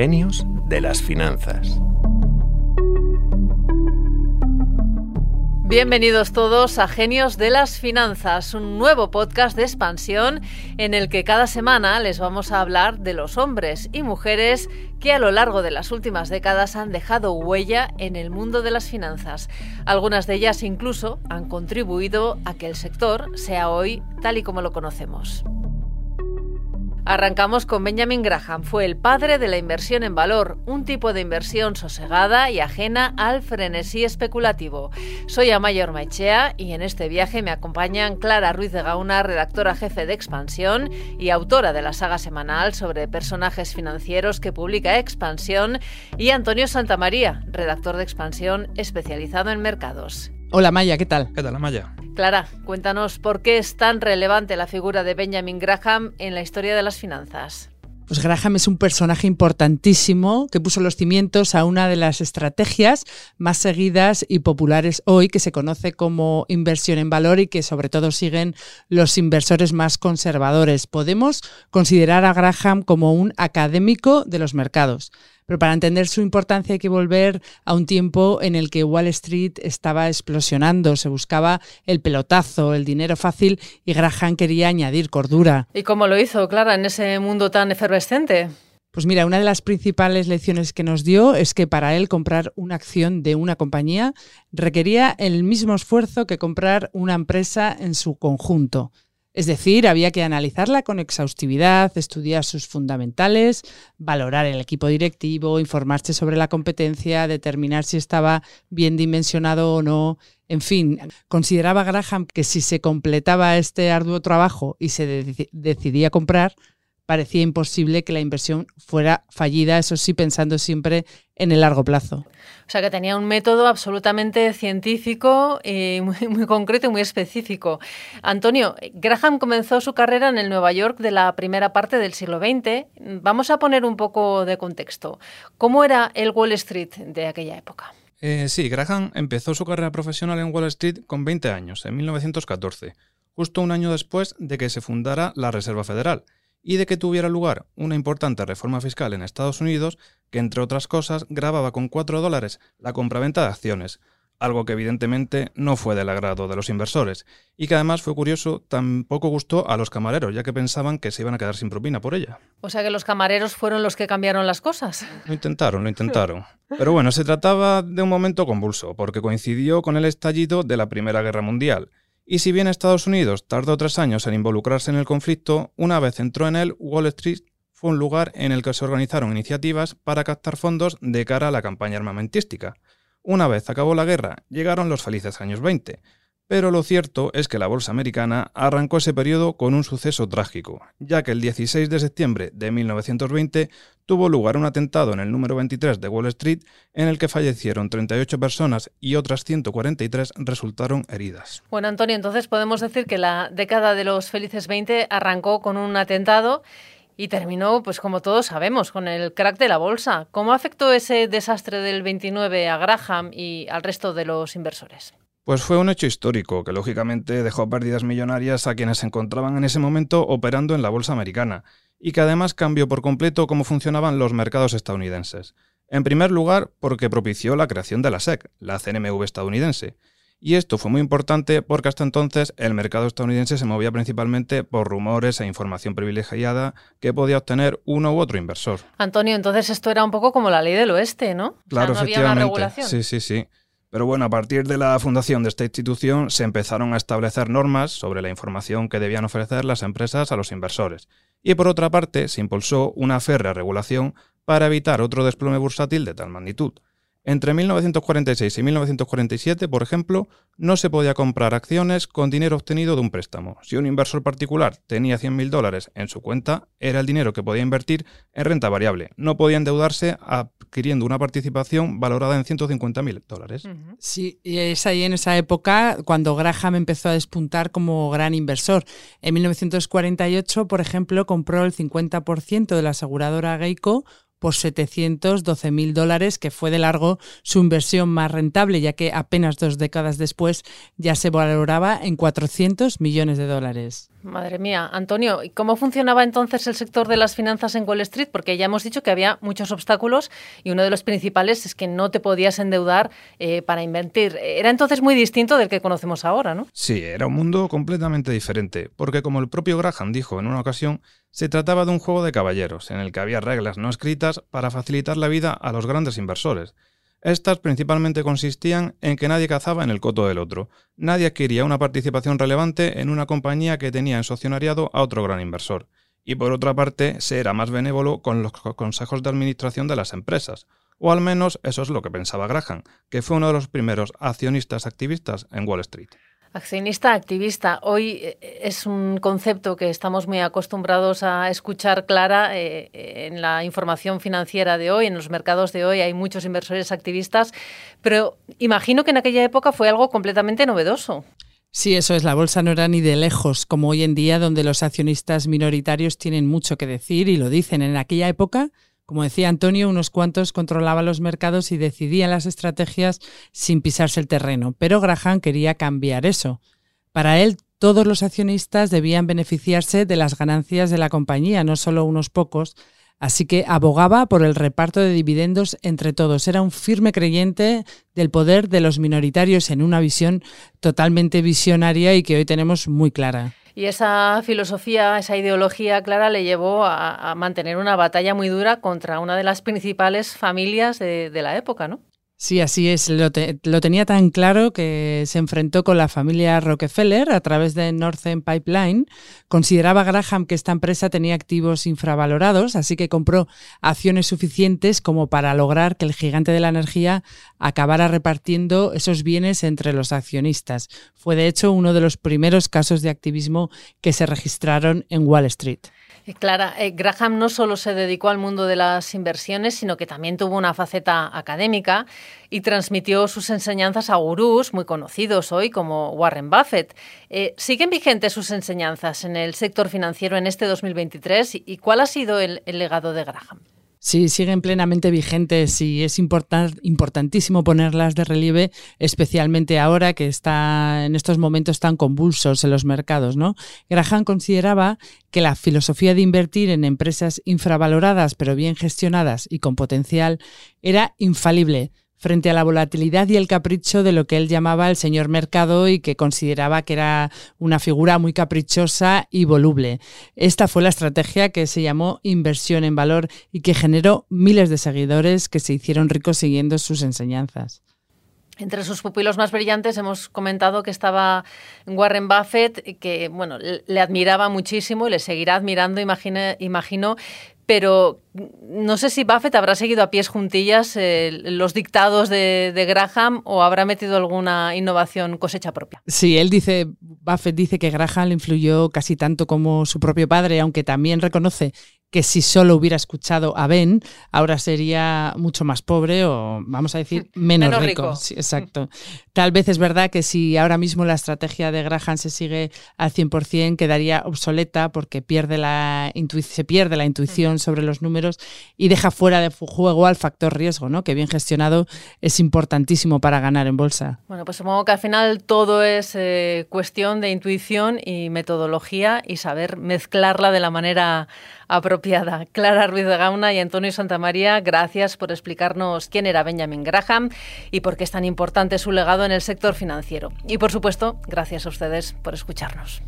Genios de las Finanzas. Bienvenidos todos a Genios de las Finanzas, un nuevo podcast de expansión en el que cada semana les vamos a hablar de los hombres y mujeres que a lo largo de las últimas décadas han dejado huella en el mundo de las finanzas. Algunas de ellas incluso han contribuido a que el sector sea hoy tal y como lo conocemos. Arrancamos con Benjamin Graham. Fue el padre de la inversión en valor, un tipo de inversión sosegada y ajena al frenesí especulativo. Soy Amaya Ormaichea y en este viaje me acompañan Clara Ruiz de Gauna, redactora jefe de Expansión y autora de la saga semanal sobre personajes financieros que publica Expansión, y Antonio Santamaría, redactor de Expansión especializado en mercados. Hola Maya, ¿qué tal? ¿Qué tal, Maya? Clara, cuéntanos por qué es tan relevante la figura de Benjamin Graham en la historia de las finanzas. Pues Graham es un personaje importantísimo que puso los cimientos a una de las estrategias más seguidas y populares hoy, que se conoce como inversión en valor y que sobre todo siguen los inversores más conservadores. Podemos considerar a Graham como un académico de los mercados. Pero para entender su importancia hay que volver a un tiempo en el que Wall Street estaba explosionando, se buscaba el pelotazo, el dinero fácil y Graham quería añadir cordura. ¿Y cómo lo hizo, Clara, en ese mundo tan efervescente? Pues mira, una de las principales lecciones que nos dio es que para él comprar una acción de una compañía requería el mismo esfuerzo que comprar una empresa en su conjunto. Es decir, había que analizarla con exhaustividad, estudiar sus fundamentales, valorar el equipo directivo, informarse sobre la competencia, determinar si estaba bien dimensionado o no. En fin, consideraba Graham que si se completaba este arduo trabajo y se decidía comprar, parecía imposible que la inversión fuera fallida, eso sí, pensando siempre en el largo plazo. O sea que tenía un método absolutamente científico y muy, concreto y muy específico. Antonio, Graham comenzó su carrera en el Nueva York de la primera parte del siglo XX. Vamos a poner un poco de contexto. ¿Cómo era el Wall Street de aquella época? Eh, sí, Graham empezó su carrera profesional en Wall Street con 20 años, en 1914, justo un año después de que se fundara la Reserva Federal y de que tuviera lugar una importante reforma fiscal en Estados Unidos que, entre otras cosas, grababa con 4 dólares la compraventa de acciones, algo que evidentemente no fue del agrado de los inversores, y que además fue curioso, tampoco gustó a los camareros, ya que pensaban que se iban a quedar sin propina por ella. O sea que los camareros fueron los que cambiaron las cosas. Lo intentaron, lo intentaron. Pero bueno, se trataba de un momento convulso, porque coincidió con el estallido de la Primera Guerra Mundial, y si bien Estados Unidos tardó tres años en involucrarse en el conflicto, una vez entró en él, Wall Street fue un lugar en el que se organizaron iniciativas para captar fondos de cara a la campaña armamentística. Una vez acabó la guerra, llegaron los felices años 20, pero lo cierto es que la bolsa americana arrancó ese periodo con un suceso trágico, ya que el 16 de septiembre de 1920 tuvo lugar un atentado en el número 23 de Wall Street en el que fallecieron 38 personas y otras 143 resultaron heridas. Bueno, Antonio, entonces podemos decir que la década de los felices 20 arrancó con un atentado y terminó, pues como todos sabemos, con el crack de la bolsa. ¿Cómo afectó ese desastre del 29 a Graham y al resto de los inversores? Pues fue un hecho histórico que lógicamente dejó pérdidas millonarias a quienes se encontraban en ese momento operando en la bolsa americana y que además cambió por completo cómo funcionaban los mercados estadounidenses. En primer lugar, porque propició la creación de la SEC, la CNMV estadounidense. Y esto fue muy importante porque hasta entonces el mercado estadounidense se movía principalmente por rumores e información privilegiada que podía obtener uno u otro inversor. Antonio, entonces esto era un poco como la ley del oeste, ¿no? Claro, efectivamente. Sí, sí, sí. Pero bueno, a partir de la fundación de esta institución se empezaron a establecer normas sobre la información que debían ofrecer las empresas a los inversores. Y por otra parte, se impulsó una férrea regulación para evitar otro desplome bursátil de tal magnitud. Entre 1946 y 1947, por ejemplo, no se podía comprar acciones con dinero obtenido de un préstamo. Si un inversor particular tenía 100.000 dólares en su cuenta, era el dinero que podía invertir en renta variable. No podía endeudarse adquiriendo una participación valorada en 150.000 dólares. Sí, y es ahí en esa época cuando Graham empezó a despuntar como gran inversor. En 1948, por ejemplo, compró el 50% de la aseguradora Geico por 712 mil dólares, que fue de largo su inversión más rentable, ya que apenas dos décadas después ya se valoraba en 400 millones de dólares. Madre mía, Antonio, ¿y cómo funcionaba entonces el sector de las finanzas en Wall Street? Porque ya hemos dicho que había muchos obstáculos y uno de los principales es que no te podías endeudar eh, para invertir. Era entonces muy distinto del que conocemos ahora, ¿no? Sí, era un mundo completamente diferente, porque como el propio Graham dijo en una ocasión, se trataba de un juego de caballeros, en el que había reglas no escritas para facilitar la vida a los grandes inversores. Estas principalmente consistían en que nadie cazaba en el coto del otro, nadie adquiría una participación relevante en una compañía que tenía en su accionariado a otro gran inversor, y por otra parte se era más benévolo con los consejos de administración de las empresas, o al menos eso es lo que pensaba Graham, que fue uno de los primeros accionistas activistas en Wall Street. Accionista activista. Hoy eh, es un concepto que estamos muy acostumbrados a escuchar clara eh, en la información financiera de hoy, en los mercados de hoy hay muchos inversores activistas, pero imagino que en aquella época fue algo completamente novedoso. Sí, eso es. La bolsa no era ni de lejos, como hoy en día, donde los accionistas minoritarios tienen mucho que decir y lo dicen. En aquella época como decía Antonio, unos cuantos controlaban los mercados y decidían las estrategias sin pisarse el terreno, pero Graham quería cambiar eso. Para él, todos los accionistas debían beneficiarse de las ganancias de la compañía, no solo unos pocos, así que abogaba por el reparto de dividendos entre todos. Era un firme creyente del poder de los minoritarios en una visión totalmente visionaria y que hoy tenemos muy clara. Y esa filosofía, esa ideología clara le llevó a, mantener una batalla muy dura contra una de las principales familias de, de la época, ¿no? Sí, así es. Lo, tenía tan claro que se enfrentó con la familia Rockefeller a través de Northern Pipeline. Consideraba Graham que esta empresa tenía activos infravalorados, así que compró acciones suficientes como para lograr que el gigante de la energía acabara repartiendo esos bienes entre los accionistas. Fue de hecho uno de los primeros casos de activismo que se registraron en Wall Street. Eh, Clara, eh, Graham no solo se dedicó al mundo de las inversiones, sino que también tuvo una faceta académica y transmitió sus enseñanzas a gurús muy conocidos hoy como Warren Buffett. Eh, ¿Siguen vigentes sus enseñanzas en el sector financiero en este 2023 y cuál ha sido el legado de Graham? Sí, siguen plenamente vigentes y es importantísimo ponerlas de relieve, especialmente ahora que está en estos momentos tan convulsos en los mercados. ¿no? Graham consideraba que la filosofía de invertir en empresas infravaloradas pero bien gestionadas y con potencial era infalible frente a la volatilidad y el capricho de lo que él llamaba el señor mercado y que consideraba que era una figura muy caprichosa y voluble. Esta fue la estrategia que se llamó inversión en valor y que generó miles de seguidores que se hicieron ricos siguiendo sus enseñanzas. Entre sus pupilos más brillantes hemos comentado que estaba Warren Buffett, que bueno, le admiraba muchísimo y le seguirá admirando, imagino, pero no sé si Buffett habrá seguido a pies juntillas eh, los dictados de, de, Graham o habrá metido alguna innovación cosecha propia. Sí, él dice, Buffett dice que Graham le influyó casi tanto como su propio padre, aunque también reconoce que si solo hubiera escuchado a Ben, ahora sería mucho más pobre o, vamos a decir, menos, rico. exacto. Tal vez es verdad que si ahora mismo la estrategia de Graham se sigue al 100%, quedaría obsoleta porque pierde la se pierde la intuición sobre los números y deja fuera de juego al factor riesgo, ¿no? que bien gestionado es importantísimo para ganar en bolsa. Bueno, pues supongo que al final todo es eh, cuestión de intuición y metodología y saber mezclarla de la manera Clara Ruiz de Gauna y Antonio Santamaría, gracias por explicarnos quién era Benjamin Graham y por qué es tan importante su legado en el sector financiero. Y por supuesto, gracias a ustedes por escucharnos.